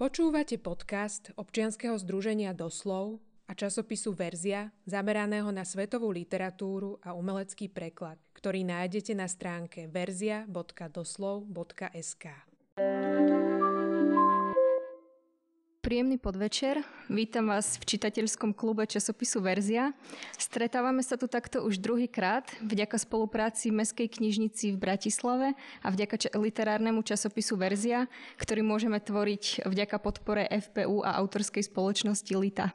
Počúvate podcast občianskeho združenia Doslov a časopisu Verzia zameraného na svetovú literatúru a umelecký preklad, ktorý nájdete na stránke verzia.doslov.sk. Príjemný podvečer. Vítam vás v čitateľskom klube časopisu Verzia. Stretávame sa tu takto už druhýkrát vďaka spolupráci Mestskej knižnici v Bratislave a vďaka literárnemu časopisu Verzia, ktorý môžeme tvoriť vďaka podpore FPU a autorskej spoločnosti Lita.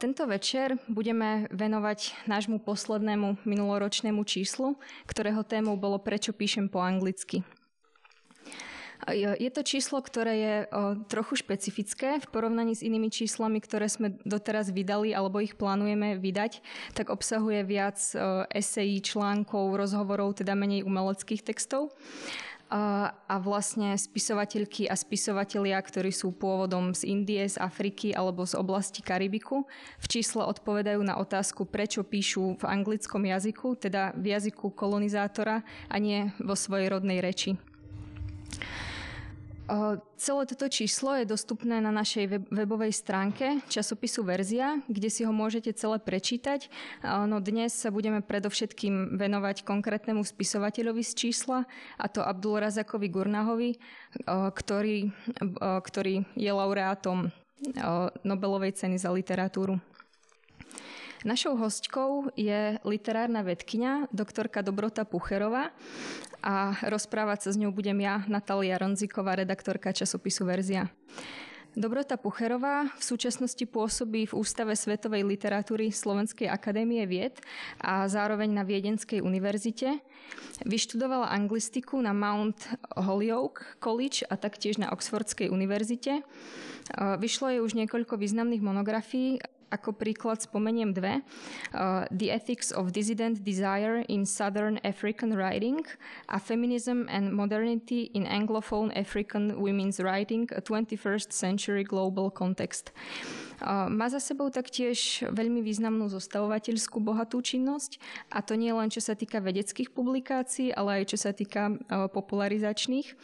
Tento večer budeme venovať nášmu poslednému minuloročnému číslu, ktorého témou bolo Prečo píšem po anglicky. Je to číslo, ktoré je trochu špecifické v porovnaní s inými číslami, ktoré sme doteraz vydali alebo ich plánujeme vydať, tak obsahuje viac esejí, článkov, rozhovorov, teda menej umeleckých textov a vlastne spisovateľky a spisovatelia, ktorí sú pôvodom z Indie, z Afriky alebo z oblasti Karibiku, v čísle odpovedajú na otázku, prečo píšu v anglickom jazyku, teda v jazyku kolonizátora a nie vo svojej rodnej reči. Celé toto číslo je dostupné na našej webovej stránke časopisu Verzia, kde si ho môžete celé prečítať. No dnes sa budeme predovšetkým venovať konkrétnemu spisovateľovi z čísla, a to Abdul Razakovi Gurnahovi, ktorý, ktorý je laureátom Nobelovej ceny za literatúru. Našou hostkou je literárna vedkynia, doktorka Dobrota Pucherová a rozprávať sa s ňou budem ja, Natália Ronziková, redaktorka časopisu Verzia. Dobrota Pucherová v súčasnosti pôsobí v Ústave svetovej literatúry Slovenskej akadémie vied a zároveň na Viedenskej univerzite. Vyštudovala anglistiku na Mount Holyoke College a taktiež na Oxfordskej univerzite. Vyšlo je už niekoľko významných monografií ako príklad spomeniem dve. Uh, The Ethics of Dissident Desire in Southern African Writing a Feminism and Modernity in Anglophone African Women's Writing, a 21st Century Global Context. Má za sebou taktiež veľmi významnú zostavovateľskú bohatú činnosť a to nie len čo sa týka vedeckých publikácií, ale aj čo sa týka popularizačných.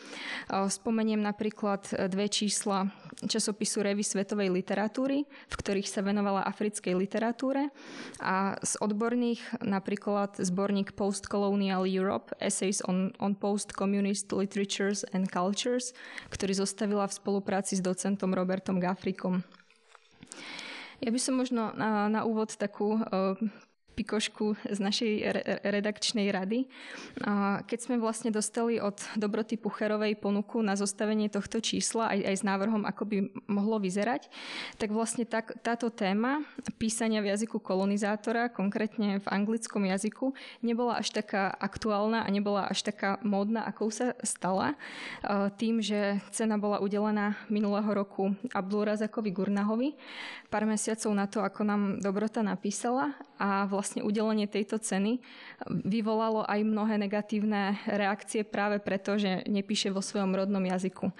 Spomeniem napríklad dve čísla časopisu Revy svetovej literatúry, v ktorých sa venovala africkej literatúre a z odborných napríklad zborník Postcolonial Europe Essays on, on Post-Communist Literatures and Cultures, ktorý zostavila v spolupráci s docentom Robertom Gafrikom. Ja by som možno na, na úvod takú uh, pikošku z našej redakčnej rady. Keď sme vlastne dostali od Dobroty Pucherovej ponuku na zostavenie tohto čísla aj, aj s návrhom, ako by mohlo vyzerať, tak vlastne tak, táto téma písania v jazyku kolonizátora, konkrétne v anglickom jazyku, nebola až taká aktuálna a nebola až taká módna, akou sa stala. Tým, že cena bola udelená minulého roku Abdulrazakovi Gurnahovi, pár mesiacov na to, ako nám Dobrota napísala a vlastne udelenie tejto ceny vyvolalo aj mnohé negatívne reakcie práve preto, že nepíše vo svojom rodnom jazyku.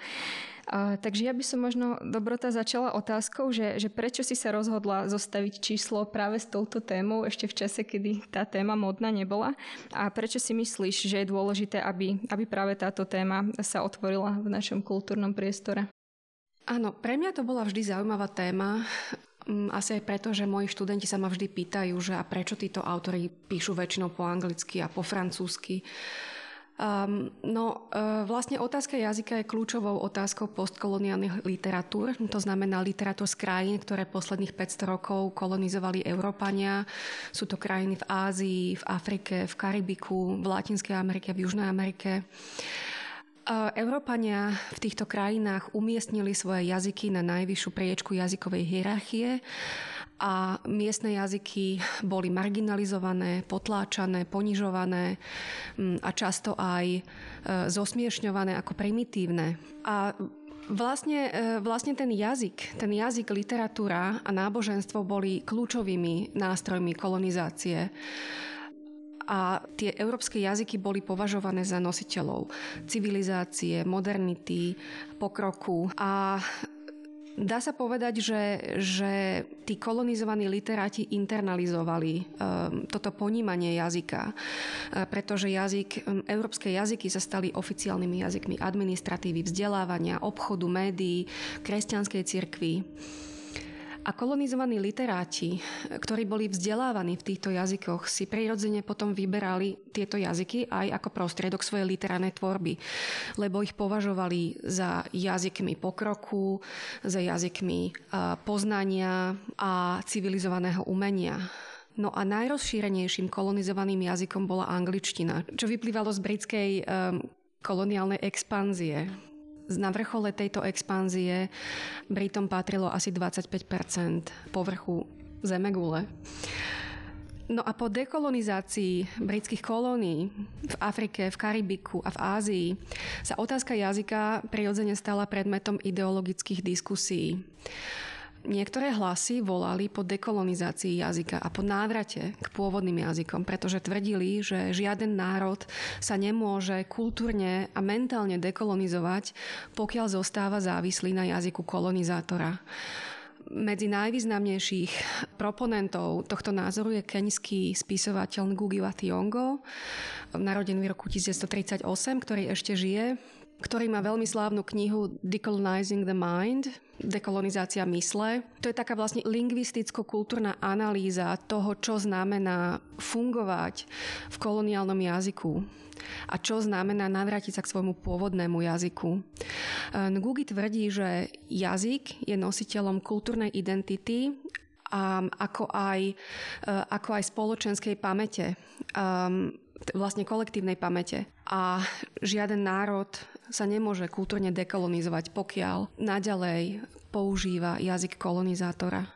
A, takže ja by som možno dobrota začala otázkou, že, že prečo si sa rozhodla zostaviť číslo práve s touto témou ešte v čase, kedy tá téma modná nebola a prečo si myslíš, že je dôležité, aby, aby práve táto téma sa otvorila v našom kultúrnom priestore? Áno, pre mňa to bola vždy zaujímavá téma. Mm, asi aj preto, že moji študenti sa ma vždy pýtajú, že a prečo títo autory píšu väčšinou po anglicky a po francúzsky. Um, no, uh, vlastne otázka jazyka je kľúčovou otázkou postkoloniálnych literatúr. To znamená literatúr z krajín, ktoré posledných 500 rokov kolonizovali Európania. Sú to krajiny v Ázii, v Afrike, v Karibiku, v Latinskej Amerike, v Južnej Amerike. Európania v týchto krajinách umiestnili svoje jazyky na najvyššiu priečku jazykovej hierarchie a miestne jazyky boli marginalizované, potláčané, ponižované mm, a často aj e, zosmiešňované ako primitívne. A Vlastne, e, vlastne ten jazyk, ten jazyk, literatúra a náboženstvo boli kľúčovými nástrojmi kolonizácie a tie európske jazyky boli považované za nositeľov civilizácie, modernity, pokroku a Dá sa povedať, že, že tí kolonizovaní literáti internalizovali um, toto ponímanie jazyka, uh, pretože jazyk, um, európske jazyky sa stali oficiálnymi jazykmi administratívy, vzdelávania, obchodu, médií, kresťanskej cirkvi. A kolonizovaní literáti, ktorí boli vzdelávaní v týchto jazykoch, si prirodzene potom vyberali tieto jazyky aj ako prostriedok svojej literárnej tvorby, lebo ich považovali za jazykmi pokroku, za jazykmi poznania a civilizovaného umenia. No a najrozšírenejším kolonizovaným jazykom bola angličtina, čo vyplývalo z britskej um, koloniálnej expanzie na vrchole tejto expanzie Britom patrilo asi 25% povrchu Zemegule. No a po dekolonizácii britských kolónií v Afrike, v Karibiku a v Ázii sa otázka jazyka prirodzene stala predmetom ideologických diskusí. Niektoré hlasy volali po dekolonizácii jazyka a po návrate k pôvodným jazykom, pretože tvrdili, že žiaden národ sa nemôže kultúrne a mentálne dekolonizovať, pokiaľ zostáva závislý na jazyku kolonizátora. Medzi najvýznamnejších proponentov tohto názoru je keňský spisovateľ Ngugi wa Thiong'o, narodený v roku 1938, ktorý ešte žije ktorý má veľmi slávnu knihu Decolonizing the Mind, dekolonizácia mysle. To je taká vlastne lingvisticko-kultúrna analýza toho, čo znamená fungovať v koloniálnom jazyku a čo znamená navrátiť sa k svojmu pôvodnému jazyku. Ngugi tvrdí, že jazyk je nositeľom kultúrnej identity um, ako, aj, uh, ako aj spoločenskej pamäte. Um, vlastne kolektívnej pamäte. A žiaden národ sa nemôže kultúrne dekolonizovať, pokiaľ naďalej používa jazyk kolonizátora.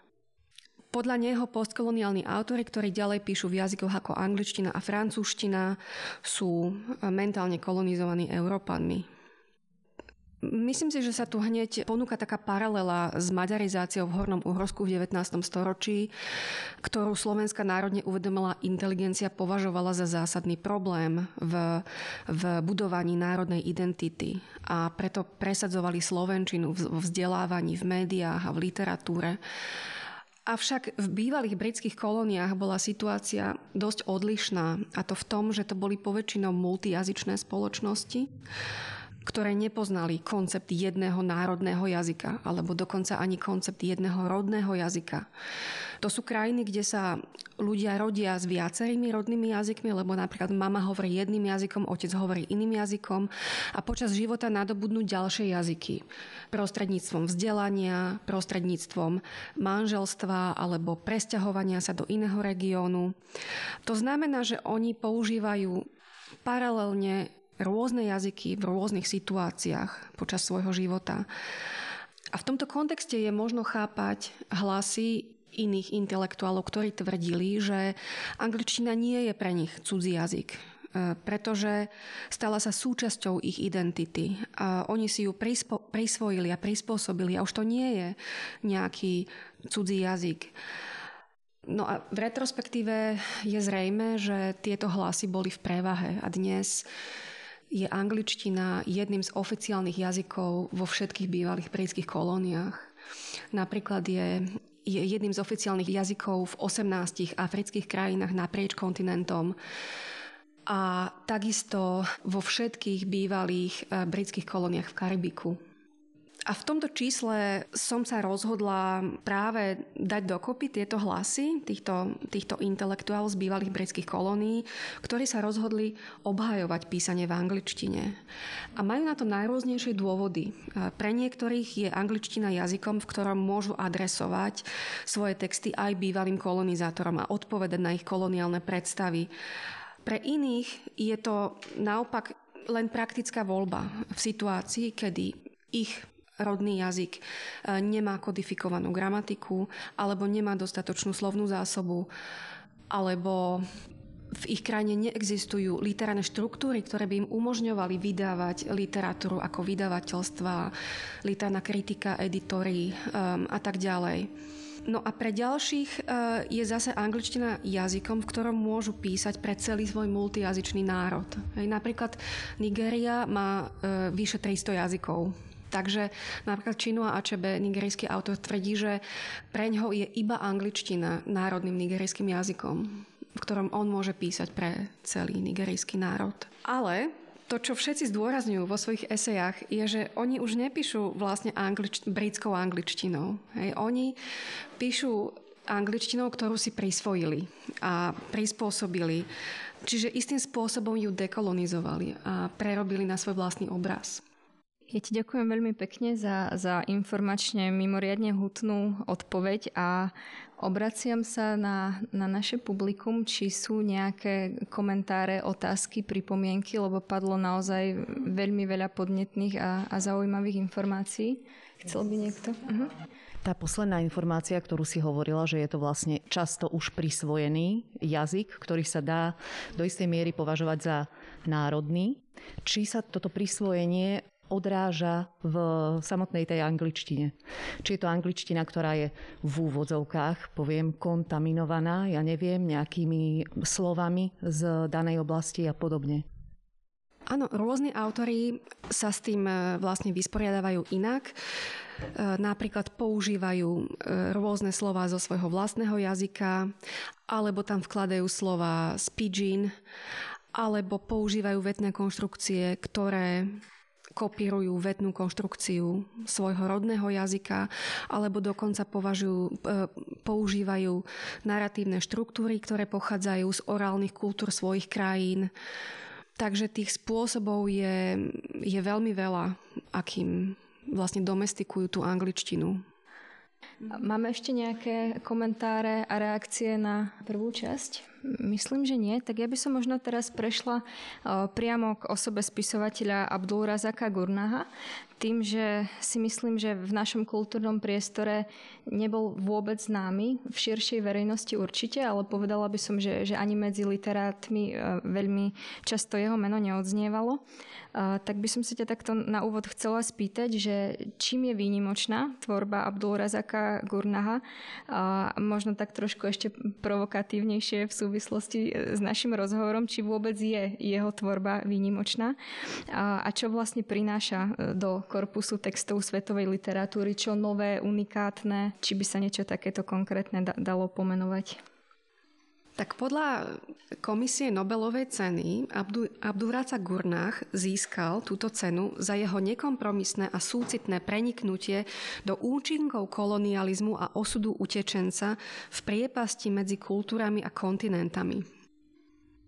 Podľa neho postkoloniálni autory, ktorí ďalej píšu v jazykoch ako angličtina a francúzština, sú mentálne kolonizovaní Európanmi. Myslím si, že sa tu hneď ponúka taká paralela s maďarizáciou v Hornom Uhorsku v 19. storočí, ktorú slovenská národne uvedomila inteligencia považovala za zásadný problém v, v budovaní národnej identity a preto presadzovali slovenčinu v vzdelávaní, v médiách a v literatúre. Avšak v bývalých britských kolóniách bola situácia dosť odlišná a to v tom, že to boli poväčšinou multijazyčné spoločnosti ktoré nepoznali koncept jedného národného jazyka alebo dokonca ani koncept jedného rodného jazyka. To sú krajiny, kde sa ľudia rodia s viacerými rodnými jazykmi, lebo napríklad mama hovorí jedným jazykom, otec hovorí iným jazykom a počas života nadobudnú ďalšie jazyky. Prostredníctvom vzdelania, prostredníctvom manželstva alebo presťahovania sa do iného regiónu. To znamená, že oni používajú paralelne rôzne jazyky v rôznych situáciách počas svojho života. A v tomto kontexte je možno chápať hlasy iných intelektuálov, ktorí tvrdili, že angličtina nie je pre nich cudzí jazyk, e, pretože stala sa súčasťou ich identity. A oni si ju prispo, prisvojili a prispôsobili a už to nie je nejaký cudzí jazyk. No a v retrospektíve je zrejme, že tieto hlasy boli v prevahe a dnes je angličtina jedným z oficiálnych jazykov vo všetkých bývalých britských kolóniách. Napríklad je, je jedným z oficiálnych jazykov v 18 afrických krajinách naprieč kontinentom a takisto vo všetkých bývalých eh, britských kolóniách v Karibiku. A v tomto čísle som sa rozhodla práve dať dokopy tieto hlasy týchto, týchto intelektuál z bývalých britských kolónií, ktorí sa rozhodli obhajovať písanie v angličtine. A majú na to najrôznejšie dôvody. Pre niektorých je angličtina jazykom, v ktorom môžu adresovať svoje texty aj bývalým kolonizátorom a odpovedať na ich koloniálne predstavy. Pre iných je to naopak len praktická voľba v situácii, kedy ich rodný jazyk e, nemá kodifikovanú gramatiku alebo nemá dostatočnú slovnú zásobu alebo v ich krajine neexistujú literárne štruktúry, ktoré by im umožňovali vydávať literatúru ako vydavateľstva, literárna kritika, editory um, a tak ďalej. No a pre ďalších uh, je zase angličtina jazykom, v ktorom môžu písať pre celý svoj multijazyčný národ. Hej, napríklad Nigeria má uh, vyše 300 jazykov Takže napríklad Chinua Achebe, nigerijský autor, tvrdí, že pre ňoho je iba angličtina národným nigerijským jazykom, v ktorom on môže písať pre celý nigerijský národ. Ale to, čo všetci zdôrazňujú vo svojich esejách, je, že oni už nepíšu vlastne anglič- britskou angličtinou. Hej. Oni píšu angličtinou, ktorú si prisvojili a prispôsobili. Čiže istým spôsobom ju dekolonizovali a prerobili na svoj vlastný obraz. Ja ti ďakujem veľmi pekne za, za informačne mimoriadne hutnú odpoveď a obraciam sa na, na naše publikum, či sú nejaké komentáre, otázky, pripomienky, lebo padlo naozaj veľmi veľa podnetných a, a zaujímavých informácií. Chcel by niekto? Uh-huh. Tá posledná informácia, ktorú si hovorila, že je to vlastne často už prisvojený jazyk, ktorý sa dá do istej miery považovať za národný. Či sa toto prisvojenie odráža v samotnej tej angličtine. Či je to angličtina, ktorá je v úvodzovkách, poviem, kontaminovaná, ja neviem, nejakými slovami z danej oblasti a podobne. Áno, rôzni autory sa s tým e, vlastne vysporiadávajú inak. E, napríklad používajú e, rôzne slova zo svojho vlastného jazyka, alebo tam vkladajú slova z pidgin, alebo používajú vetné konštrukcie, ktoré kopírujú vetnú konštrukciu svojho rodného jazyka alebo dokonca považujú, e, používajú narratívne štruktúry, ktoré pochádzajú z orálnych kultúr svojich krajín. Takže tých spôsobov je, je veľmi veľa, akým vlastne domestikujú tú angličtinu. Máme ešte nejaké komentáre a reakcie na prvú časť? Myslím, že nie. Tak ja by som možno teraz prešla priamo k osobe spisovateľa Razaka Gurnaha, tým, že si myslím, že v našom kultúrnom priestore nebol vôbec známy, v širšej verejnosti určite, ale povedala by som, že, že ani medzi literátmi e, veľmi často jeho meno neodznievalo. Tak by som sa ťa takto na úvod chcela spýtať, že čím je výnimočná tvorba Razaka Gurnaha, možno tak trošku ešte provokatívnejšie v súvislosti e, s našim rozhovorom, či vôbec je jeho tvorba výnimočná. A, čo vlastne prináša e, do korpusu textov svetovej literatúry, čo nové, unikátne, či by sa niečo takéto konkrétne dalo pomenovať? Tak podľa komisie Nobelovej ceny Abdu, Abduráca Gurnách získal túto cenu za jeho nekompromisné a súcitné preniknutie do účinkov kolonializmu a osudu utečenca v priepasti medzi kultúrami a kontinentami.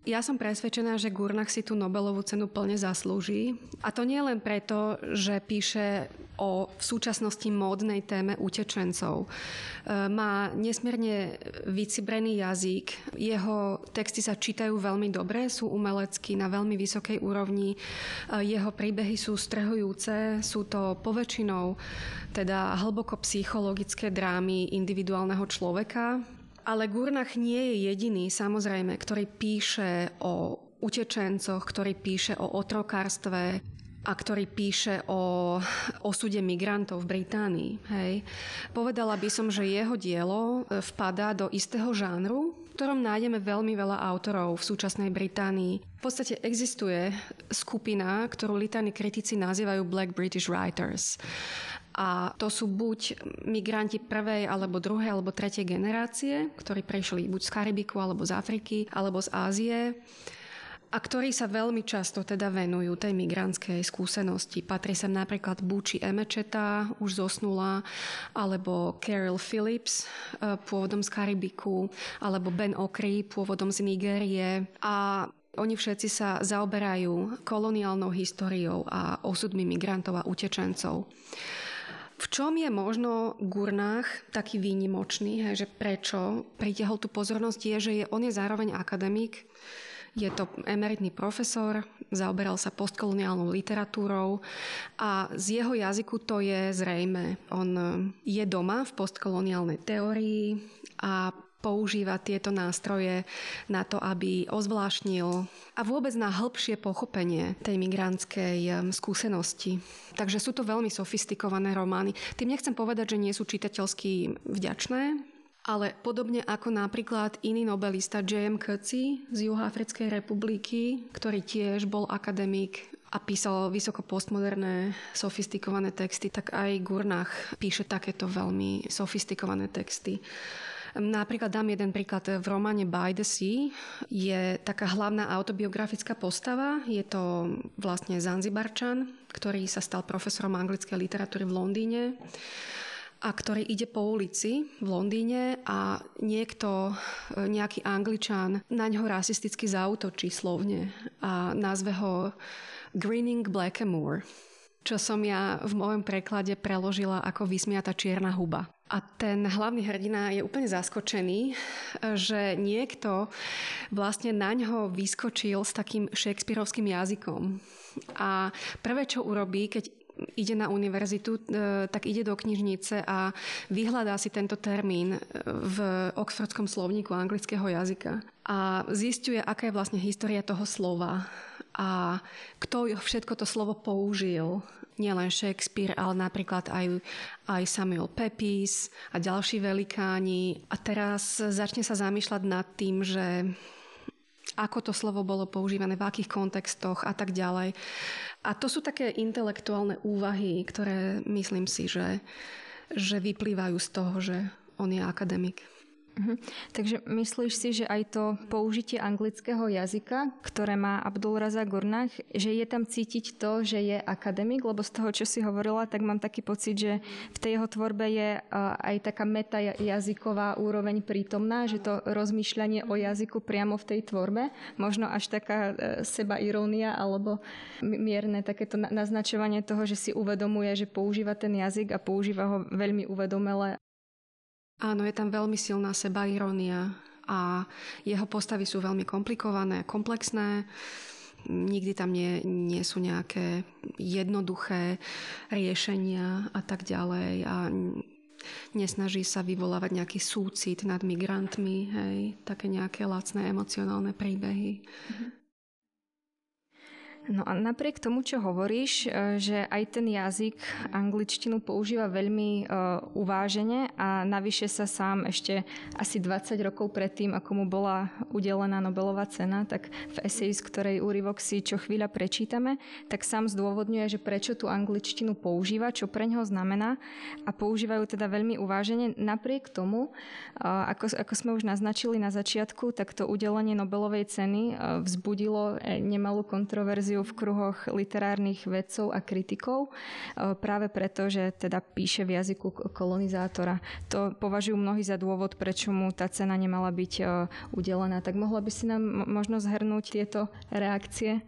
Ja som presvedčená, že Gurnach si tú Nobelovú cenu plne zaslúži. A to nie len preto, že píše o v súčasnosti módnej téme utečencov. E, má nesmierne vycibrený jazyk, jeho texty sa čítajú veľmi dobre, sú umelecky na veľmi vysokej úrovni, e, jeho príbehy sú strhujúce, sú to poväčšinou teda hlboko psychologické drámy individuálneho človeka, ale Gurnach nie je jediný, samozrejme, ktorý píše o utečencoch, ktorý píše o otrokárstve a ktorý píše o osude migrantov v Británii. Hej. Povedala by som, že jeho dielo e, vpadá do istého žánru, v ktorom nájdeme veľmi veľa autorov v súčasnej Británii. V podstate existuje skupina, ktorú litáni kritici nazývajú Black British Writers. A to sú buď migranti prvej, alebo druhej, alebo tretej generácie, ktorí prešli buď z Karibiku, alebo z Afriky, alebo z Ázie a ktorí sa veľmi často teda venujú tej migrantskej skúsenosti. Patrí sem napríklad Buči Emečeta, už zosnula, alebo Carol Phillips, e, pôvodom z Karibiku, alebo Ben Okri, pôvodom z Nigérie. A oni všetci sa zaoberajú koloniálnou históriou a osudmi migrantov a utečencov. V čom je možno Gurnách taký výnimočný, hej, že prečo pritiahol tú pozornosť, je, že je, on je zároveň akademik, je to emeritný profesor, zaoberal sa postkoloniálnou literatúrou a z jeho jazyku to je zrejme. On je doma v postkoloniálnej teórii a používa tieto nástroje na to, aby ozvláštnil a vôbec na hĺbšie pochopenie tej migrantskej skúsenosti. Takže sú to veľmi sofistikované romány. Tým nechcem povedať, že nie sú čitateľsky vďačné, ale podobne ako napríklad iný nobelista J.M. Coetzee z Juhoafrickej republiky, ktorý tiež bol akademik a písal vysoko postmoderné, sofistikované texty, tak aj Gurnach píše takéto veľmi sofistikované texty. Napríklad dám jeden príklad. V románe By the Sea je taká hlavná autobiografická postava. Je to vlastne Zanzibarčan, ktorý sa stal profesorom anglickej literatúry v Londýne a ktorý ide po ulici v Londýne a niekto, nejaký angličan na ňo rasisticky zautočí slovne a nazve ho Greening Blackamoor čo som ja v môjom preklade preložila ako vysmiata čierna huba. A ten hlavný hrdina je úplne zaskočený, že niekto vlastne na ňo vyskočil s takým šekspírovským jazykom. A prvé, čo urobí, keď ide na univerzitu, e, tak ide do knižnice a vyhľadá si tento termín v Oxfordskom slovníku anglického jazyka. A zistuje, aká je vlastne história toho slova a kto všetko to slovo použil nielen Shakespeare, ale napríklad aj, aj Samuel Pepys a ďalší velikáni. A teraz začne sa zamýšľať nad tým, že ako to slovo bolo používané, v akých kontextoch a tak ďalej. A to sú také intelektuálne úvahy, ktoré myslím si, že, že vyplývajú z toho, že on je akademik. Uh-huh. Takže myslíš si, že aj to použitie anglického jazyka, ktoré má Abdul Raza Gurnach, že je tam cítiť to, že je akademik? Lebo z toho, čo si hovorila, tak mám taký pocit, že v tej jeho tvorbe je aj taká metajazyková úroveň prítomná, že to rozmýšľanie o jazyku priamo v tej tvorbe, možno až taká e, seba irónia alebo mierne takéto naznačovanie toho, že si uvedomuje, že používa ten jazyk a používa ho veľmi uvedomele Áno, je tam veľmi silná sebairónia a jeho postavy sú veľmi komplikované, komplexné. Nikdy tam nie, nie sú nejaké jednoduché riešenia a tak ďalej. A nesnaží sa vyvolávať nejaký súcit nad migrantmi, hej, také nejaké lacné emocionálne príbehy. Mm-hmm. No a napriek tomu, čo hovoríš, e, že aj ten jazyk angličtinu používa veľmi uh, uvážene a navyše sa sám ešte asi 20 rokov predtým, ako mu bola udelená Nobelová cena, tak v eseji, z ktorej úryvok si čo chvíľa prečítame, tak sám zdôvodňuje, že prečo tú angličtinu používa, čo pre neho znamená a používajú teda veľmi uvážene. Napriek tomu, uh, ako, ako sme už naznačili na začiatku, tak to udelenie Nobelovej ceny vzbudilo nemalú kontroverziu kontroverziu v kruhoch literárnych vedcov a kritikov, e, práve preto, že teda píše v jazyku kolonizátora. To považujú mnohí za dôvod, prečo mu tá cena nemala byť e, udelená. Tak mohla by si nám možno zhrnúť tieto reakcie?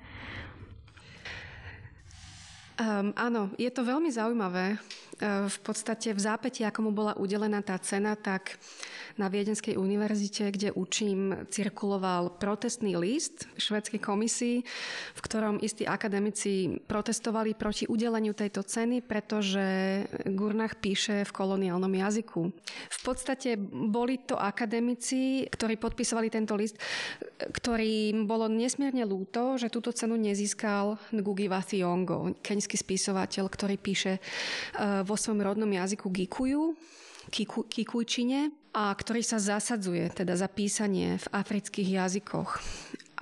Um, áno, je to veľmi zaujímavé. Uh, v podstate v zápäti, ako bola udelená tá cena, tak na Viedenskej univerzite, kde učím, cirkuloval protestný list švedskej komisii, v ktorom istí akademici protestovali proti udeleniu tejto ceny, pretože Gurnach píše v koloniálnom jazyku. V podstate boli to akademici, ktorí podpisovali tento list, ktorým bolo nesmierne ľúto, že túto cenu nezískal Ngugi wa Thiong'o, keňský spisovateľ, ktorý píše eh, vo svojom rodnom jazyku Gikuju, Kiku, Kikujčine a ktorý sa zasadzuje teda za písanie v afrických jazykoch.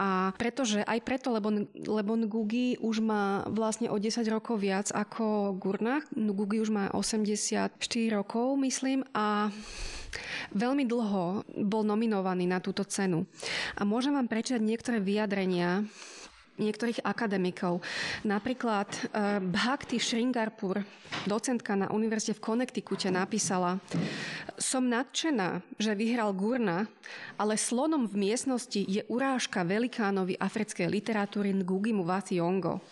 A pretože, aj preto, lebo, lebo Ngugi už má vlastne o 10 rokov viac ako Gurnach. Ngugi už má 84 rokov, myslím, a veľmi dlho bol nominovaný na túto cenu. A môžem vám prečítať niektoré vyjadrenia niektorých akademikov. Napríklad uh, Bhakti Shringarpur, docentka na univerzite v Connecticute, napísala Som nadšená, že vyhral Gurna, ale slonom v miestnosti je urážka velikánovi africkej literatúry Ngugimu Wathiongo.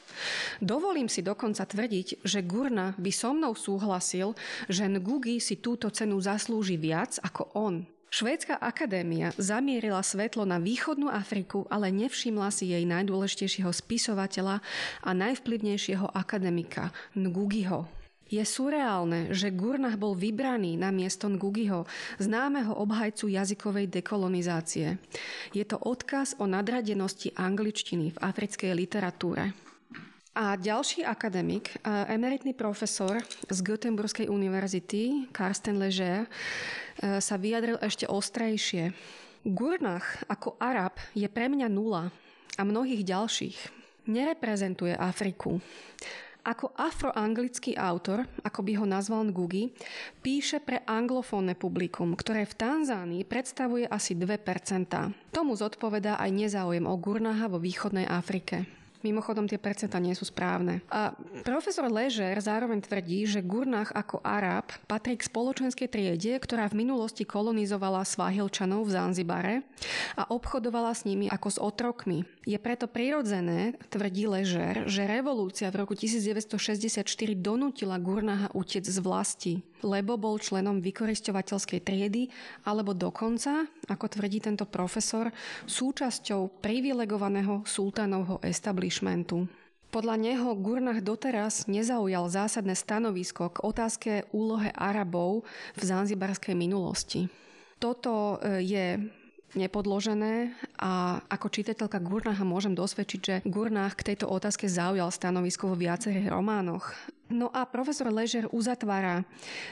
Dovolím si dokonca tvrdiť, že Gurna by so mnou súhlasil, že Ngugi si túto cenu zaslúži viac ako on. Švédska akadémia zamierila svetlo na východnú Afriku, ale nevšimla si jej najdôležitejšieho spisovateľa a najvplyvnejšieho akademika Ngugiho. Je surreálne, že Gurnach bol vybraný na miesto Ngugiho, známeho obhajcu jazykovej dekolonizácie. Je to odkaz o nadradenosti angličtiny v africkej literatúre. A ďalší akademik, emeritný profesor z Göteborgskej univerzity, Karsten Leger, e, sa vyjadril ešte ostrejšie. Gurnach ako Arab je pre mňa nula a mnohých ďalších. nereprezentuje Afriku. Ako afroanglický autor, ako by ho nazval Ngugi, píše pre anglofónne publikum, ktoré v Tanzánii predstavuje asi 2%. Tomu zodpovedá aj nezáujem o Gurnaha vo východnej Afrike. Mimochodom, tie percentá nie sú správne. A profesor Ležer zároveň tvrdí, že Gurnach ako Arab patrí k spoločenskej triede, ktorá v minulosti kolonizovala Svahilčanov v Zanzibare a obchodovala s nimi ako s otrokmi. Je preto prirodzené, tvrdí Ležer, že revolúcia v roku 1964 donútila Gurnaha utiec z vlasti lebo bol členom vykoristovateľskej triedy, alebo dokonca, ako tvrdí tento profesor, súčasťou privilegovaného sultánovho establishmentu. Podľa neho Gurnach doteraz nezaujal zásadné stanovisko k otázke úlohe Arabov v zanzibarskej minulosti. Toto e, je nepodložené a ako čitateľka Gurnaha môžem dosvedčiť, že Gurnach k tejto otázke zaujal stanovisko vo viacerých románoch. No a profesor Ležer uzatvára,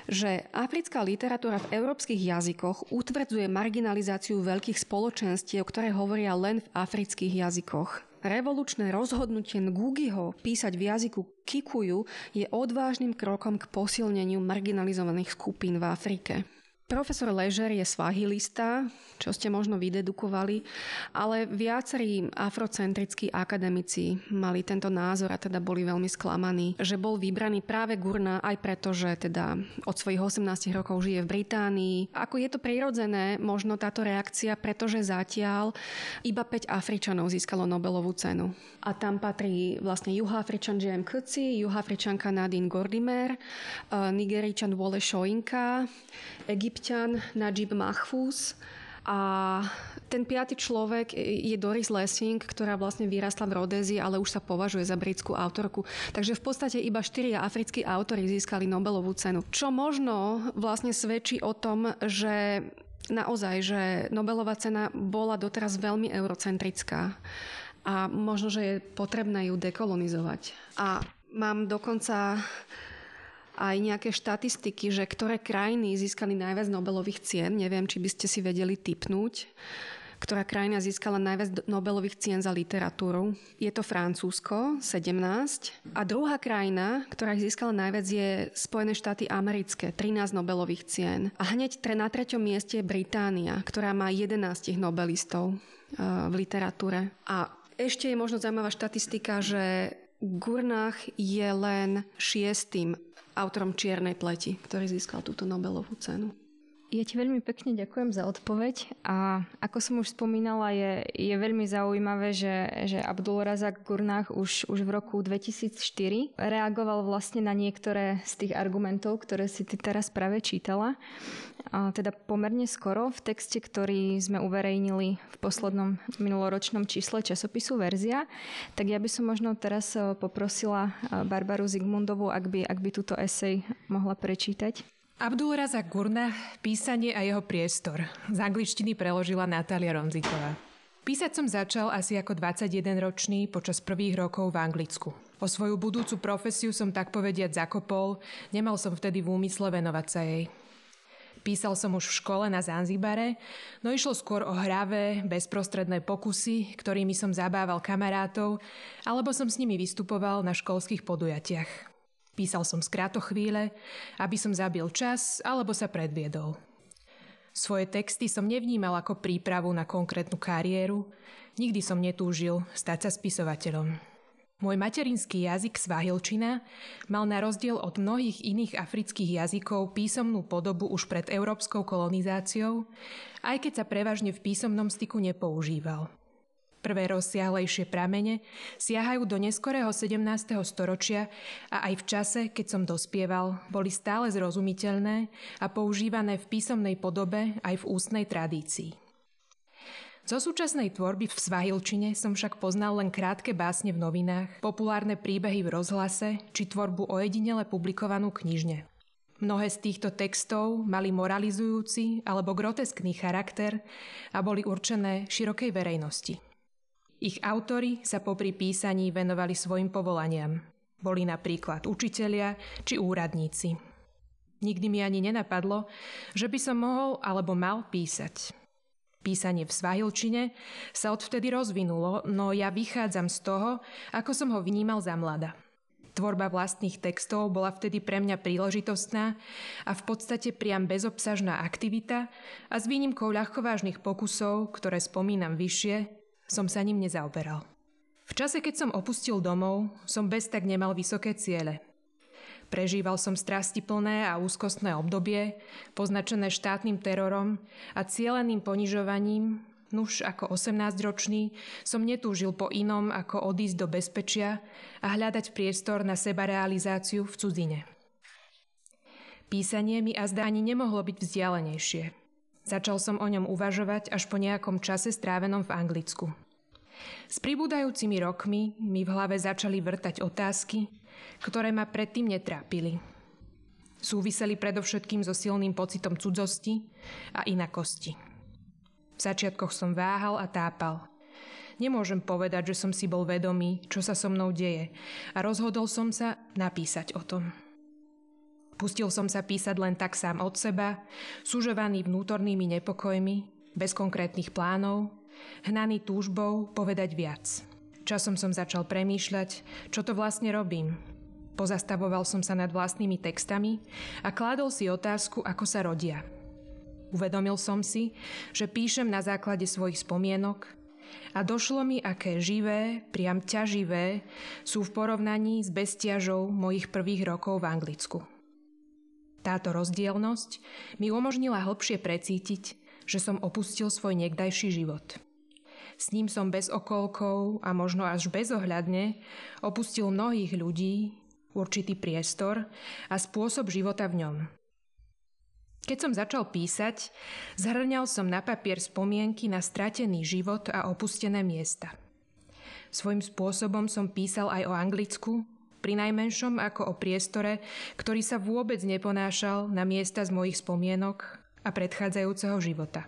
že africká literatúra v európskych jazykoch utvrdzuje marginalizáciu veľkých spoločenstiev, ktoré hovoria len v afrických jazykoch. Revolučné rozhodnutie Ngugiho písať v jazyku Kikuju je odvážnym krokom k posilneniu marginalizovaných skupín v Afrike. Profesor Ležer je svahilista, čo ste možno vydedukovali, ale viacerí afrocentrickí akademici mali tento názor a teda boli veľmi sklamaní, že bol vybraný práve Gurna aj preto, že teda od svojich 18 rokov žije v Británii. Ako je to prirodzené, možno táto reakcia, pretože zatiaľ iba 5 Afričanov získalo Nobelovú cenu. A tam patrí vlastne Juhoafričan J.M. Kutsi, Juhoafričanka Nadine Gordimer, eh, Nigeričan Wole Shoinka, egyptian Najib Mahfuz a ten piatý človek je Doris Lessing, ktorá vlastne vyrastla v Rodézii, ale už sa považuje za britskú autorku. Takže v podstate iba štyria africkí autory získali Nobelovú cenu. Čo možno vlastne svedčí o tom, že naozaj, že Nobelová cena bola doteraz veľmi eurocentrická a možno, že je potrebné ju dekolonizovať. A mám dokonca aj nejaké štatistiky, že ktoré krajiny získali najviac Nobelových cien. Neviem, či by ste si vedeli typnúť ktorá krajina získala najviac Nobelových cien za literatúru. Je to Francúzsko, 17. A druhá krajina, ktorá ich získala najviac, je Spojené štáty americké, 13 Nobelových cien. A hneď na treťom mieste je Británia, ktorá má 11 Nobelistov eh, v literatúre. A ešte je možno zaujímavá štatistika, že Gurnach je len šiestým autorom Čiernej pleti, ktorý získal túto Nobelovú cenu. Ja ti veľmi pekne ďakujem za odpoveď a ako som už spomínala, je, je veľmi zaujímavé, že, že Abdul Razak Gurnach už, už v roku 2004 reagoval vlastne na niektoré z tých argumentov, ktoré si ty teraz práve čítala. A teda pomerne skoro v texte, ktorý sme uverejnili v poslednom minuloročnom čísle časopisu Verzia, tak ja by som možno teraz eh, poprosila eh, Barbaru Zigmundovú, ak by, ak by túto esej mohla prečítať. Abdul Razak Gurna, písanie a jeho priestor. Z angličtiny preložila Natália Ronziková. Písať som začal asi ako 21-ročný počas prvých rokov v Anglicku. O svoju budúcu profesiu som tak povediať zakopol, nemal som vtedy v úmysle venovať sa jej. Písal som už v škole na Zanzibare, no išlo skôr o hravé, bezprostredné pokusy, ktorými som zabával kamarátov, alebo som s nimi vystupoval na školských podujatiach. Písal som chvíle, aby som zabil čas alebo sa predviedol. Svoje texty som nevnímal ako prípravu na konkrétnu kariéru, nikdy som netúžil stať sa spisovateľom. Môj materinský jazyk svahilčina mal na rozdiel od mnohých iných afrických jazykov písomnú podobu už pred európskou kolonizáciou, aj keď sa prevažne v písomnom styku nepoužíval. Prvé rozsiahlejšie pramene siahajú do neskorého 17. storočia a aj v čase, keď som dospieval, boli stále zrozumiteľné a používané v písomnej podobe aj v ústnej tradícii. Zo súčasnej tvorby v svahilčine som však poznal len krátke básne v novinách, populárne príbehy v rozhlase či tvorbu ojedinele publikovanú knižne. Mnohé z týchto textov mali moralizujúci alebo groteskný charakter a boli určené širokej verejnosti. Ich autory sa popri písaní venovali svojim povolaniam. Boli napríklad učitelia či úradníci. Nikdy mi ani nenapadlo, že by som mohol alebo mal písať. Písanie v svahilčine sa odvtedy rozvinulo, no ja vychádzam z toho, ako som ho vnímal za mlada. Tvorba vlastných textov bola vtedy pre mňa príležitostná a v podstate priam bezobsažná aktivita a s výnimkou ľahkovážnych pokusov, ktoré spomínam vyššie, som sa ním nezaoberal. V čase, keď som opustil domov, som bez tak nemal vysoké ciele. Prežíval som strastiplné a úzkostné obdobie, poznačené štátnym terorom a cieleným ponižovaním, Nuž ako 18-ročný som netúžil po inom ako odísť do bezpečia a hľadať priestor na sebarealizáciu v cudzine. Písanie mi azda ani nemohlo byť vzdialenejšie. Začal som o ňom uvažovať až po nejakom čase strávenom v Anglicku. S pribúdajúcimi rokmi mi v hlave začali vrtať otázky, ktoré ma predtým netrápili. Súviseli predovšetkým so silným pocitom cudzosti a inakosti. V začiatkoch som váhal a tápal. Nemôžem povedať, že som si bol vedomý, čo sa so mnou deje a rozhodol som sa napísať o tom. Pustil som sa písať len tak sám od seba, sužovaný vnútornými nepokojmi, bez konkrétnych plánov, hnaný túžbou povedať viac. Časom som začal premýšľať, čo to vlastne robím. Pozastavoval som sa nad vlastnými textami a kládol si otázku, ako sa rodia – Uvedomil som si, že píšem na základe svojich spomienok a došlo mi, aké živé, priam ťaživé sú v porovnaní s bestiažou mojich prvých rokov v Anglicku. Táto rozdielnosť mi umožnila hlbšie precítiť, že som opustil svoj niekdajší život. S ním som bez okolkov a možno až bezohľadne opustil mnohých ľudí, určitý priestor a spôsob života v ňom – keď som začal písať, zhrňal som na papier spomienky na stratený život a opustené miesta. Svojím spôsobom som písal aj o Anglicku, pri najmenšom ako o priestore, ktorý sa vôbec neponášal na miesta z mojich spomienok a predchádzajúceho života.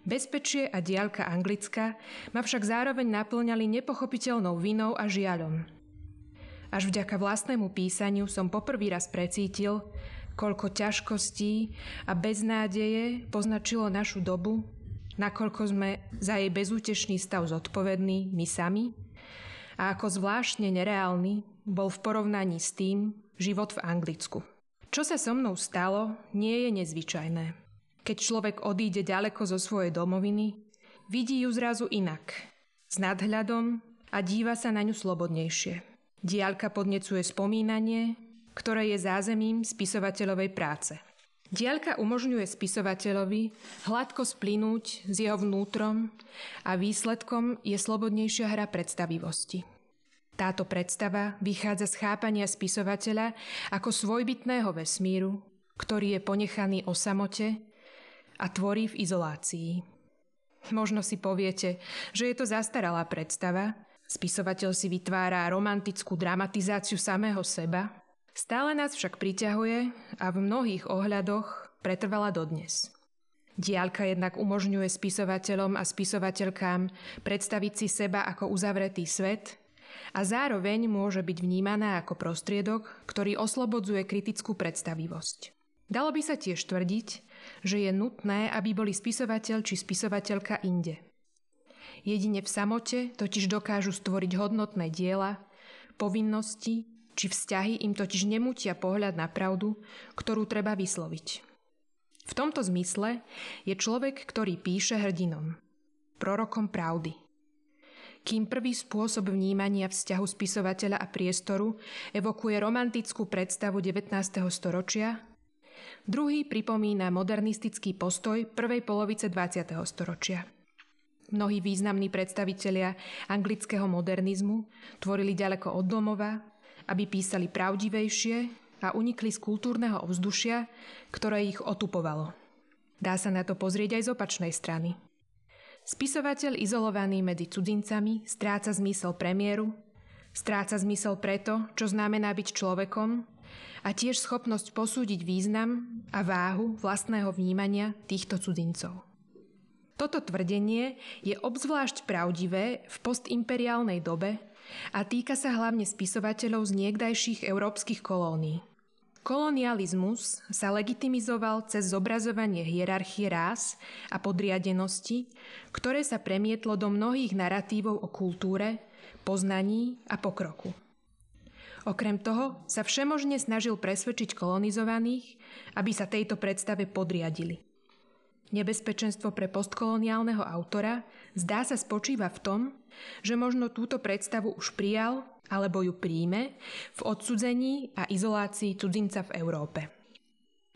Bezpečie a diálka Anglicka ma však zároveň naplňali nepochopiteľnou vinou a žiaľom. Až vďaka vlastnému písaniu som poprvý raz precítil, koľko ťažkostí a beznádeje poznačilo našu dobu, nakoľko sme za jej bezútešný stav zodpovední my sami a ako zvláštne nereálny bol v porovnaní s tým život v Anglicku. Čo sa so mnou stalo, nie je nezvyčajné. Keď človek odíde ďaleko zo svojej domoviny, vidí ju zrazu inak, s nadhľadom a díva sa na ňu slobodnejšie. Diálka podnecuje spomínanie, ktoré je zázemím spisovateľovej práce. Diaľka umožňuje spisovateľovi hladko splynúť s jeho vnútrom a výsledkom je slobodnejšia hra predstavivosti. Táto predstava vychádza z chápania spisovateľa ako svojbytného vesmíru, ktorý je ponechaný o samote a tvorí v izolácii. Možno si poviete, že je to zastaralá predstava, spisovateľ si vytvára romantickú dramatizáciu samého seba Stále nás však priťahuje a v mnohých ohľadoch pretrvala dodnes. Diálka jednak umožňuje spisovateľom a spisovateľkám predstaviť si seba ako uzavretý svet a zároveň môže byť vnímaná ako prostriedok, ktorý oslobodzuje kritickú predstavivosť. Dalo by sa tiež tvrdiť, že je nutné, aby boli spisovateľ či spisovateľka inde. Jedine v samote totiž dokážu stvoriť hodnotné diela, povinnosti či vzťahy im totiž nemutia pohľad na pravdu, ktorú treba vysloviť. V tomto zmysle je človek, ktorý píše hrdinom, prorokom pravdy. Kým prvý spôsob vnímania vzťahu spisovateľa a priestoru evokuje romantickú predstavu 19. storočia, druhý pripomína modernistický postoj prvej polovice 20. storočia. Mnohí významní predstavitelia anglického modernizmu tvorili ďaleko od domova, aby písali pravdivejšie a unikli z kultúrneho ovzdušia, ktoré ich otupovalo. Dá sa na to pozrieť aj z opačnej strany. Spisovateľ izolovaný medzi cudzincami stráca zmysel premiéru, stráca zmysel preto, čo znamená byť človekom a tiež schopnosť posúdiť význam a váhu vlastného vnímania týchto cudzincov. Toto tvrdenie je obzvlášť pravdivé v postimperiálnej dobe, a týka sa hlavne spisovateľov z niekdajších európskych kolónií. Kolonializmus sa legitimizoval cez zobrazovanie hierarchie rás a podriadenosti, ktoré sa premietlo do mnohých narratívov o kultúre, poznaní a pokroku. Okrem toho sa všemožne snažil presvedčiť kolonizovaných, aby sa tejto predstave podriadili. Nebezpečenstvo pre postkoloniálneho autora zdá sa spočíva v tom, že možno túto predstavu už prijal alebo ju príjme v odsudzení a izolácii cudzinca v Európe.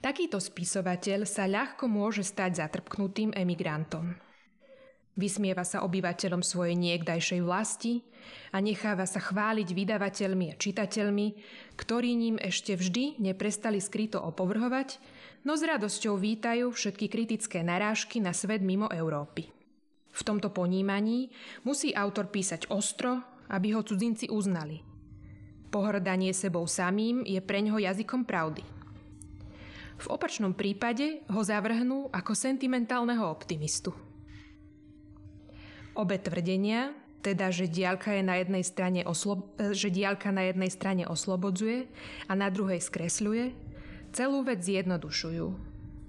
Takýto spisovateľ sa ľahko môže stať zatrpknutým emigrantom. Vysmieva sa obyvateľom svojej niekdajšej vlasti a necháva sa chváliť vydavateľmi a čitateľmi, ktorí ním ešte vždy neprestali skryto opovrhovať, no s radosťou vítajú všetky kritické narážky na svet mimo Európy. V tomto ponímaní musí autor písať ostro, aby ho cudzinci uznali. Pohrdanie sebou samým je pre ňoho jazykom pravdy. V opačnom prípade ho zavrhnú ako sentimentálneho optimistu. Obe tvrdenia, teda že diálka, je na jednej strane oslo- že diálka na jednej strane oslobodzuje a na druhej skresľuje, celú vec zjednodušujú.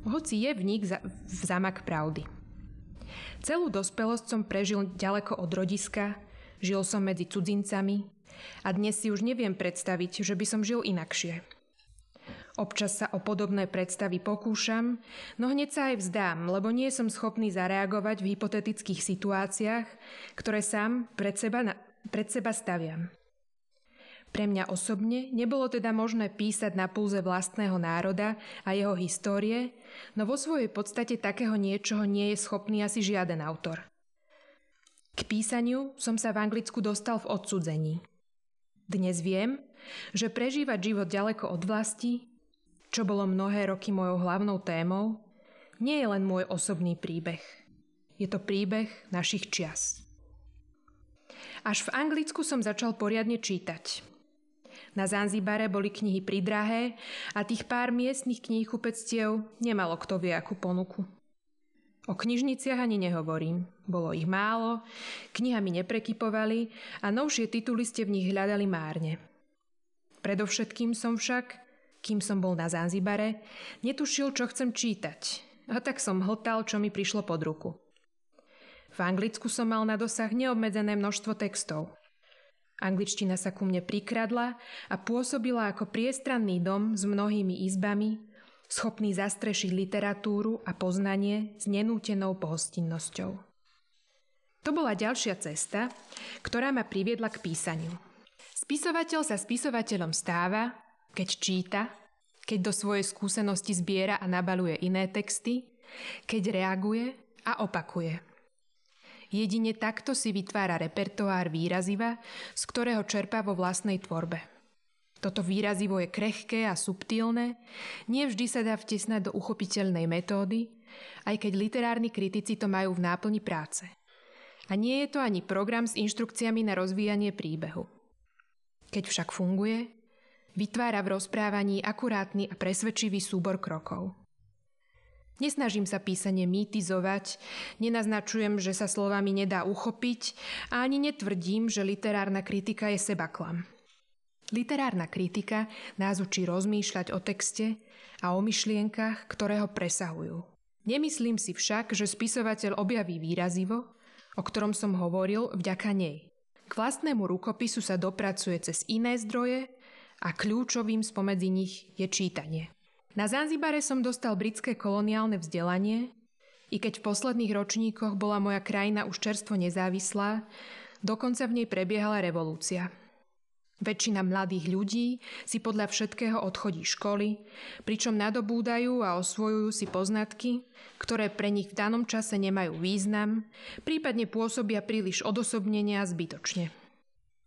Hoci je v nich za- v zamak pravdy. Celú dospelosť som prežil ďaleko od rodiska, Žil som medzi cudzincami a dnes si už neviem predstaviť, že by som žil inakšie. Občas sa o podobné predstavy pokúšam, no hneď sa aj vzdám, lebo nie som schopný zareagovať v hypotetických situáciách, ktoré sám pred seba, pred seba staviam. Pre mňa osobne nebolo teda možné písať na pulze vlastného národa a jeho histórie, no vo svojej podstate takého niečoho nie je schopný asi žiaden autor – k písaniu som sa v Anglicku dostal v odsudzení. Dnes viem, že prežívať život ďaleko od vlasti, čo bolo mnohé roky mojou hlavnou témou, nie je len môj osobný príbeh. Je to príbeh našich čias. Až v Anglicku som začal poriadne čítať. Na Zanzibare boli knihy pridrahé a tých pár miestnych knihkupectiev nemalo kto vie akú ponuku. O knižniciach ani nehovorím. Bolo ich málo, knihami neprekypovali a novšie tituly ste v nich hľadali márne. Predovšetkým som však, kým som bol na Zanzibare, netušil, čo chcem čítať. A tak som hltal, čo mi prišlo pod ruku. V Anglicku som mal na dosah neobmedzené množstvo textov. Angličtina sa ku mne prikradla a pôsobila ako priestranný dom s mnohými izbami, schopný zastrešiť literatúru a poznanie s nenútenou pohostinnosťou. To bola ďalšia cesta, ktorá ma priviedla k písaniu. Spisovateľ sa spisovateľom stáva, keď číta, keď do svojej skúsenosti zbiera a nabaluje iné texty, keď reaguje a opakuje. Jedine takto si vytvára repertoár výraziva, z ktorého čerpá vo vlastnej tvorbe. Toto výrazivo je krehké a subtilné, nie vždy sa dá vtesnať do uchopiteľnej metódy, aj keď literárni kritici to majú v náplni práce. A nie je to ani program s inštrukciami na rozvíjanie príbehu. Keď však funguje, vytvára v rozprávaní akurátny a presvedčivý súbor krokov. Nesnažím sa písanie mýtizovať, nenaznačujem, že sa slovami nedá uchopiť a ani netvrdím, že literárna kritika je sebaklam. Literárna kritika nás učí rozmýšľať o texte a o myšlienkach, ktoré ho presahujú. Nemyslím si však, že spisovateľ objaví výrazivo, o ktorom som hovoril, vďaka nej. K vlastnému rukopisu sa dopracuje cez iné zdroje a kľúčovým spomedzi nich je čítanie. Na Zanzibare som dostal britské koloniálne vzdelanie, i keď v posledných ročníkoch bola moja krajina už čerstvo nezávislá, dokonca v nej prebiehala revolúcia – Väčšina mladých ľudí si podľa všetkého odchodí školy, pričom nadobúdajú a osvojujú si poznatky, ktoré pre nich v danom čase nemajú význam, prípadne pôsobia príliš odosobnenia zbytočne.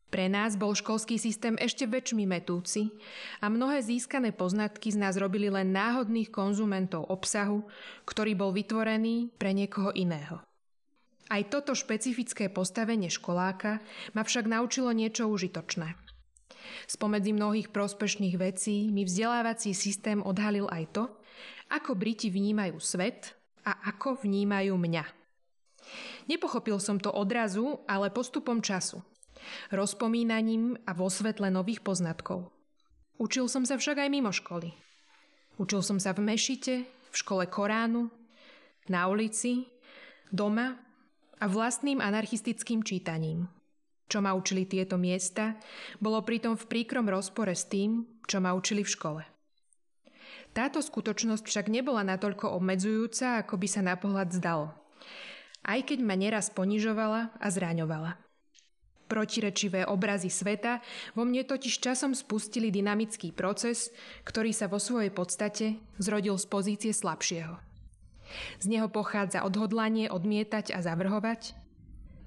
Pre nás bol školský systém ešte väčšmi metúci a mnohé získané poznatky z nás robili len náhodných konzumentov obsahu, ktorý bol vytvorený pre niekoho iného. Aj toto špecifické postavenie školáka ma však naučilo niečo užitočné – Spomedzi mnohých prospešných vecí mi vzdelávací systém odhalil aj to, ako Briti vnímajú svet a ako vnímajú mňa. Nepochopil som to odrazu, ale postupom času. Rozpomínaním a vo svetle nových poznatkov. Učil som sa však aj mimo školy. Učil som sa v mešite, v škole Koránu, na ulici, doma a vlastným anarchistickým čítaním. Čo ma učili tieto miesta, bolo pritom v príkrom rozpore s tým, čo ma učili v škole. Táto skutočnosť však nebola natoľko obmedzujúca, ako by sa na pohľad zdalo. Aj keď ma neraz ponižovala a zraňovala. Protirečivé obrazy sveta vo mne totiž časom spustili dynamický proces, ktorý sa vo svojej podstate zrodil z pozície slabšieho. Z neho pochádza odhodlanie odmietať a zavrhovať,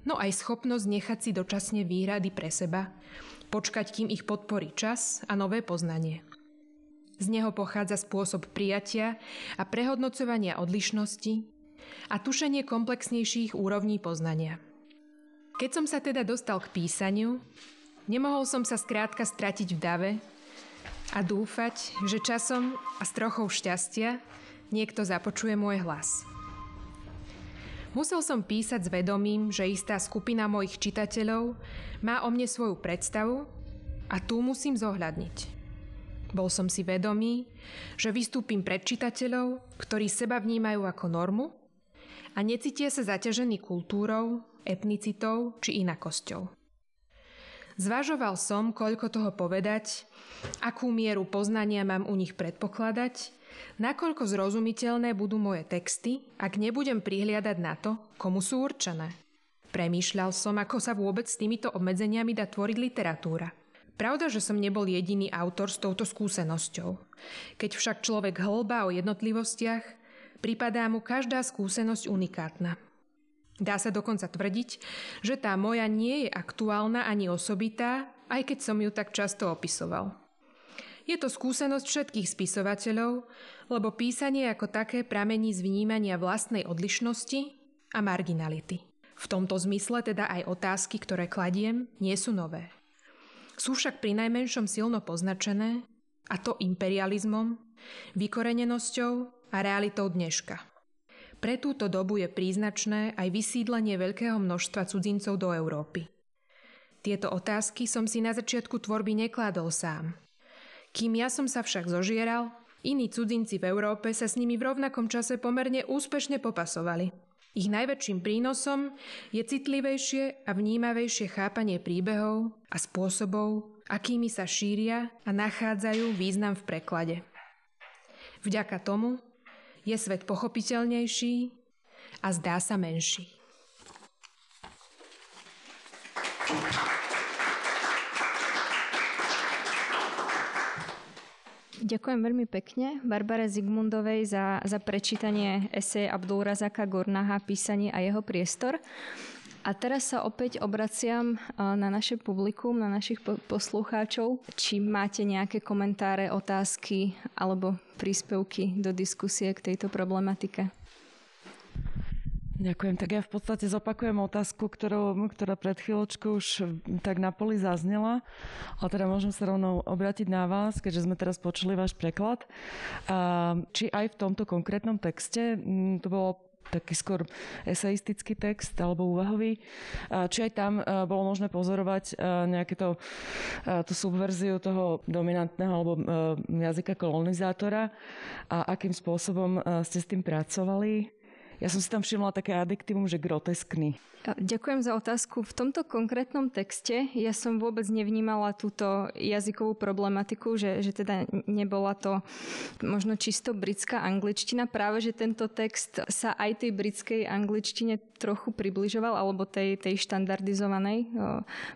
no aj schopnosť nechať si dočasne výhrady pre seba, počkať, kým ich podporí čas a nové poznanie. Z neho pochádza spôsob prijatia a prehodnocovania odlišnosti a tušenie komplexnejších úrovní poznania – keď som sa teda dostal k písaniu, nemohol som sa skrátka stratiť v dave a dúfať, že časom a s trochou šťastia niekto započuje môj hlas. Musel som písať s vedomím, že istá skupina mojich čitateľov má o mne svoju predstavu a tú musím zohľadniť. Bol som si vedomý, že vystúpim pred čitateľov, ktorí seba vnímajú ako normu a necítia sa zaťažení kultúrou, etnicitou či inakosťou. Zvažoval som, koľko toho povedať, akú mieru poznania mám u nich predpokladať, nakoľko zrozumiteľné budú moje texty, ak nebudem prihliadať na to, komu sú určené. Premýšľal som, ako sa vôbec s týmito obmedzeniami dá tvoriť literatúra. Pravda, že som nebol jediný autor s touto skúsenosťou. Keď však človek hlbá o jednotlivostiach, pripadá mu každá skúsenosť unikátna. Dá sa dokonca tvrdiť, že tá moja nie je aktuálna ani osobitá, aj keď som ju tak často opisoval. Je to skúsenosť všetkých spisovateľov, lebo písanie ako také pramení z vnímania vlastnej odlišnosti a marginality. V tomto zmysle teda aj otázky, ktoré kladiem, nie sú nové. Sú však pri najmenšom silno poznačené, a to imperializmom, vykorenenosťou a realitou dneška. Pre túto dobu je príznačné aj vysídlenie veľkého množstva cudzincov do Európy. Tieto otázky som si na začiatku tvorby nekládol sám. Kým ja som sa však zožieral, iní cudzinci v Európe sa s nimi v rovnakom čase pomerne úspešne popasovali. Ich najväčším prínosom je citlivejšie a vnímavejšie chápanie príbehov a spôsobov, akými sa šíria a nachádzajú význam v preklade. Vďaka tomu je svet pochopiteľnejší a zdá sa menší. Ďakujem veľmi pekne Barbare Zigmundovej za, za prečítanie eseje Abdulrazaka Gornaha Písanie a jeho priestor. A teraz sa opäť obraciam na naše publikum, na našich poslucháčov. Či máte nejaké komentáre, otázky alebo príspevky do diskusie k tejto problematike? Ďakujem. Tak ja v podstate zopakujem otázku, ktorú, ktorá pred chvíľočkou už tak na poli zaznela, ale teda môžem sa rovnou obrátiť na vás, keďže sme teraz počuli váš preklad. Či aj v tomto konkrétnom texte to bolo taký skôr eseistický text alebo úvahový. Či aj tam bolo možné pozorovať nejaké to, tú subverziu toho dominantného alebo jazyka kolonizátora a akým spôsobom ste s tým pracovali? Ja som si tam všimla také adiktívum, že groteskný. Ďakujem za otázku. V tomto konkrétnom texte ja som vôbec nevnímala túto jazykovú problematiku, že, že teda nebola to možno čisto britská angličtina. Práve, že tento text sa aj tej britskej angličtine trochu približoval, alebo tej, tej štandardizovanej,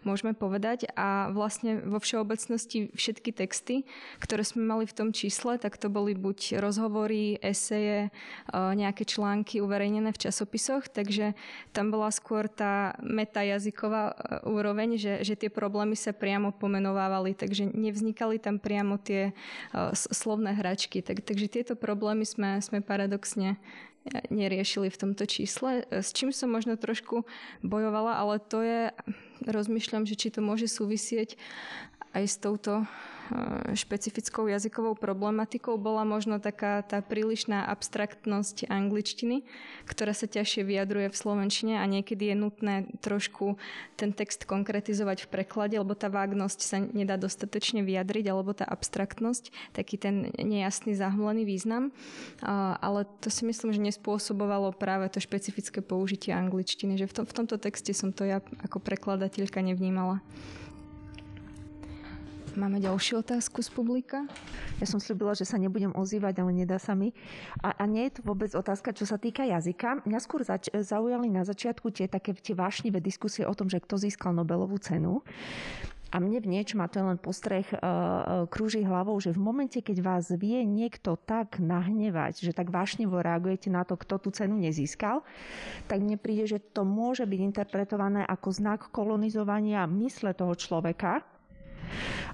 môžeme povedať. A vlastne vo všeobecnosti všetky texty, ktoré sme mali v tom čísle, tak to boli buď rozhovory, eseje, nejaké články uverejnené v časopisoch, takže tam bola skôr tá metajazyková e, úroveň, že, že tie problémy sa priamo pomenovávali, takže nevznikali tam priamo tie uh, slovné hračky. Tak, takže tieto problémy sme, sme paradoxne e, neriešili v tomto čísle. S čím som možno trošku bojovala, ale to je, rozmýšľam, že či to môže súvisieť aj s touto špecifickou jazykovou problematikou bola možno taká tá prílišná abstraktnosť angličtiny, ktorá sa ťažšie vyjadruje v slovenčine a niekedy je nutné trošku ten text konkretizovať v preklade, lebo tá vágnosť sa nedá dostatočne vyjadriť, alebo tá abstraktnosť, taký ten nejasný zahmlený význam. Ale to si myslím, že nespôsobovalo práve to špecifické použitie angličtiny, že v, tom, v tomto texte som to ja ako prekladateľka nevnímala. Máme ďalšiu otázku z publika. Ja som slúbila, že sa nebudem ozývať, ale nedá sa mi. A, a nie je to vôbec otázka, čo sa týka jazyka. Mňa skôr zač- zaujali na začiatku tie také tie vášnivé diskusie o tom, že kto získal Nobelovú cenu. A mne v niečom, a to je len postreh, uh, krúži hlavou, že v momente, keď vás vie niekto tak nahnevať, že tak vášnevo reagujete na to, kto tú cenu nezískal, tak mne príde, že to môže byť interpretované ako znak kolonizovania mysle toho človeka,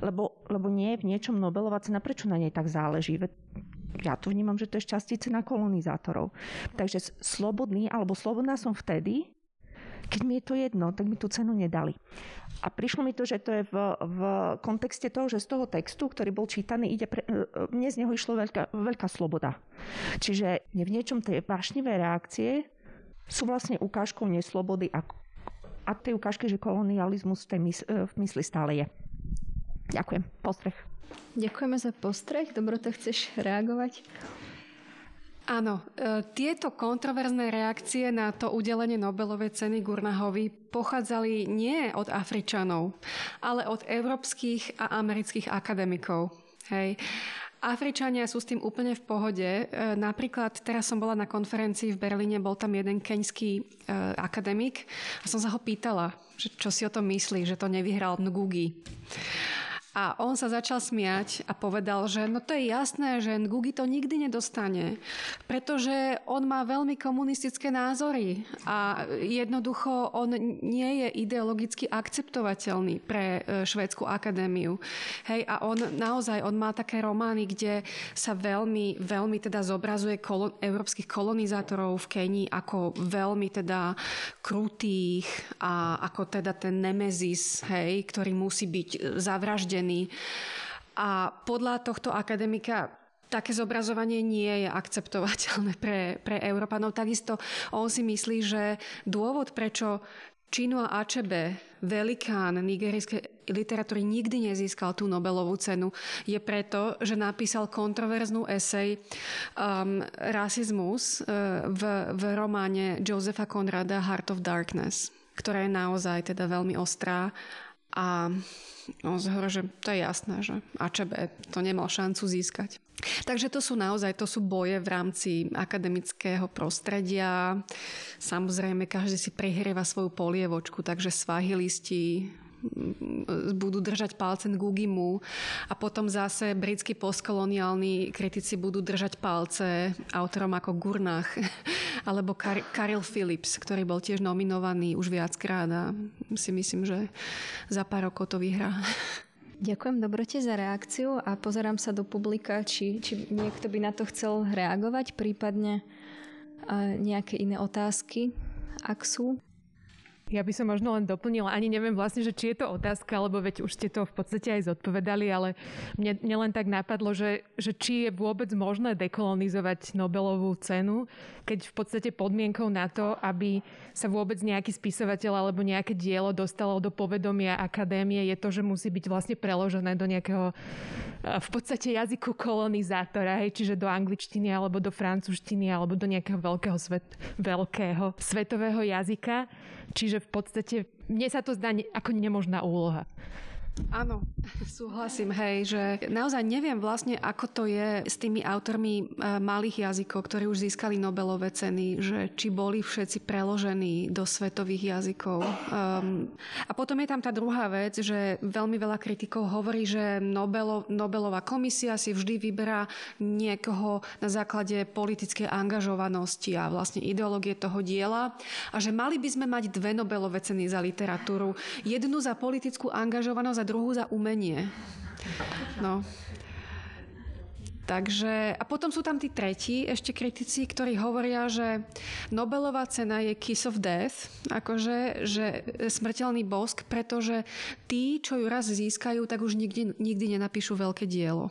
lebo, lebo nie je v niečom Nobelová cena, prečo na nej tak záleží? Ja to vnímam, že to je šťastie cena kolonizátorov. Takže slobodný, alebo slobodná som vtedy, keď mi je to jedno, tak mi tú cenu nedali. A prišlo mi to, že to je v, v kontexte toho, že z toho textu, ktorý bol čítaný, ide pre, e, mne z neho išlo veľká, veľká sloboda. Čiže v niečom tie vášnivé reakcie sú vlastne ukážkou neslobody a, a tej ukážky, že kolonializmus v, tej mys, e, v mysli stále je. Ďakujem. Postreh. Ďakujeme za postreh. Dobrota, chceš reagovať? Áno, e, tieto kontroverzné reakcie na to udelenie Nobelovej ceny Gurnahovi pochádzali nie od Afričanov, ale od európskych a amerických akademikov. Hej. Afričania sú s tým úplne v pohode. E, napríklad teraz som bola na konferencii v Berlíne, bol tam jeden keňský e, akademik a som sa ho pýtala, že čo si o tom myslí, že to nevyhral Ngugi. A on sa začal smiať a povedal, že no to je jasné, že Ngugi to nikdy nedostane, pretože on má veľmi komunistické názory a jednoducho on nie je ideologicky akceptovateľný pre e, švédsku akadémiu. Hej, a on naozaj, on má také romány, kde sa veľmi, veľmi teda zobrazuje kolo, európskych kolonizátorov v Kenii ako veľmi teda krutých a ako teda ten nemezis, hej, ktorý musí byť zavraždený odsúdený. A podľa tohto akademika také zobrazovanie nie je akceptovateľné pre, pre Európanov. Takisto on si myslí, že dôvod, prečo Chinua Achebe, velikán nigerijskej literatúry, nikdy nezískal tú Nobelovú cenu, je preto, že napísal kontroverznú esej um, Rasizmus uh, v, v románe Josefa Conrada Heart of Darkness, ktorá je naozaj teda veľmi ostrá a No, že to je jasné, že AČB to nemal šancu získať. Takže to sú naozaj, to sú boje v rámci akademického prostredia. Samozrejme, každý si prihrieva svoju polievočku, takže svahilisti budú držať palce Ngugimu a potom zase britskí postkoloniálni kritici budú držať palce autorom ako Gurnach alebo Kar- Karil Phillips, ktorý bol tiež nominovaný už viackrát a si myslím, že za pár rokov to vyhrá. Ďakujem Dobrote za reakciu a pozerám sa do publika, či, či niekto by na to chcel reagovať, prípadne nejaké iné otázky, ak sú. Ja by som možno len doplnila, ani neviem vlastne, že či je to otázka, lebo veď už ste to v podstate aj zodpovedali, ale mne, mne len tak napadlo, že, že či je vôbec možné dekolonizovať Nobelovú cenu, keď v podstate podmienkou na to, aby sa vôbec nejaký spisovateľ alebo nejaké dielo dostalo do povedomia akadémie, je to, že musí byť vlastne preložené do nejakého v podstate jazyku kolonizátora, hej, čiže do angličtiny alebo do francúzštiny alebo do nejakého veľkého, svet, veľkého svetového jazyka. Čiže v podstate mne sa to zdá ako nemožná úloha. Áno, súhlasím, hej, že naozaj neviem vlastne, ako to je s tými autormi e, malých jazykov, ktorí už získali Nobelové ceny, že či boli všetci preložení do svetových jazykov. Um, a potom je tam tá druhá vec, že veľmi veľa kritikov hovorí, že Nobelo, Nobelová komisia si vždy vyberá niekoho na základe politickej angažovanosti a vlastne ideológie toho diela a že mali by sme mať dve Nobelové ceny za literatúru. Jednu za politickú angažovanosť a druhú za umenie. No. Takže, a potom sú tam tí tretí ešte kritici, ktorí hovoria, že Nobelová cena je kiss of death, akože že smrteľný bosk, pretože tí, čo ju raz získajú, tak už nikdy, nikdy nenapíšu veľké dielo.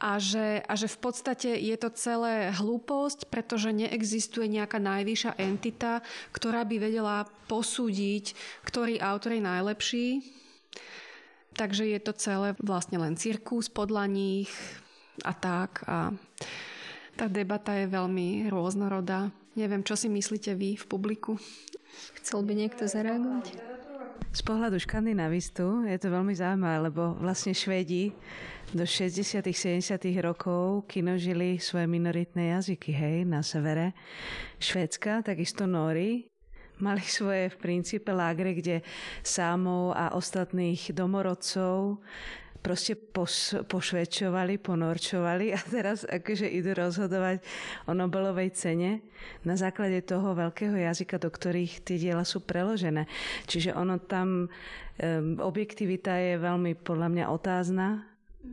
A že, a že v podstate je to celé hlúposť, pretože neexistuje nejaká najvyššia entita, ktorá by vedela posúdiť, ktorý autor je najlepší. Takže je to celé vlastne len cirkus podľa nich a tak. A tá debata je veľmi rôznorodá. Neviem, čo si myslíte vy v publiku? Chcel by niekto zareagovať? Z pohľadu škandinavistu je to veľmi zaujímavé, lebo vlastne Švedi do 60 70 rokov kinožili svoje minoritné jazyky, hej, na severe. Švédska, takisto Nóri, mali svoje v princípe lágre, kde sámov a ostatných domorodcov proste pos, pošvečovali, ponorčovali a teraz akože idú rozhodovať o Nobelovej cene na základe toho veľkého jazyka, do ktorých tie diela sú preložené. Čiže ono tam, um, objektivita je veľmi podľa mňa otázna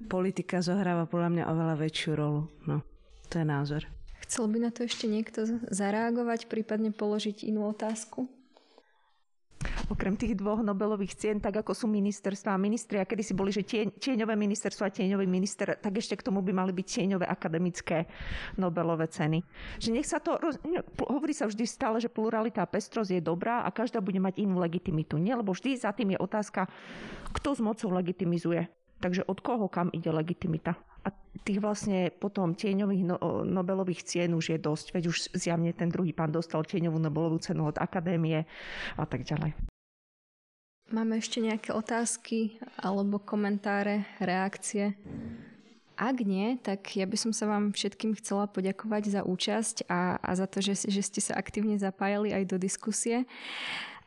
politika zohráva podľa mňa oveľa väčšiu rolu. No, to je názor. Chcel by na to ešte niekto zareagovať, prípadne položiť inú otázku? Okrem tých dvoch Nobelových cien, tak ako sú ministerstva a ministri, a kedy si boli, že tie, tieňové ministerstvo a tieňový minister, tak ešte k tomu by mali byť tieňové akademické Nobelové ceny. Že nech sa to, hovorí sa vždy stále, že pluralita a pestrosť je dobrá a každá bude mať inú legitimitu. Nie, lebo vždy za tým je otázka, kto s mocou legitimizuje. Takže od koho kam ide legitimita? A tých vlastne potom tieňových no, Nobelových cien už je dosť, veď už zjavne ten druhý pán dostal tieňovú Nobelovú cenu od akadémie a tak ďalej. Máme ešte nejaké otázky alebo komentáre, reakcie? Ak nie, tak ja by som sa vám všetkým chcela poďakovať za účasť a, a za to, že, že ste sa aktívne zapájali aj do diskusie.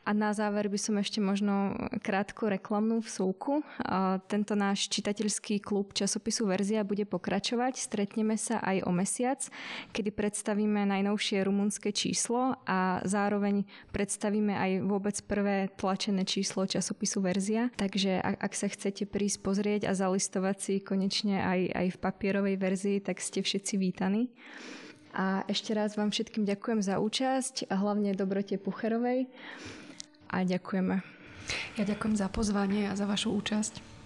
A na záver by som ešte možno krátko reklamnú vsúku. Tento náš čitateľský klub časopisu Verzia bude pokračovať. Stretneme sa aj o mesiac, kedy predstavíme najnovšie rumunské číslo a zároveň predstavíme aj vôbec prvé tlačené číslo časopisu Verzia. Takže ak sa chcete prísť pozrieť a zalistovať si konečne aj, aj v papierovej verzii, tak ste všetci vítaní. A ešte raz vám všetkým ďakujem za účasť a hlavne Dobrote Pucherovej a ďakujeme. Ja ďakujem za pozvanie a za vašu účasť.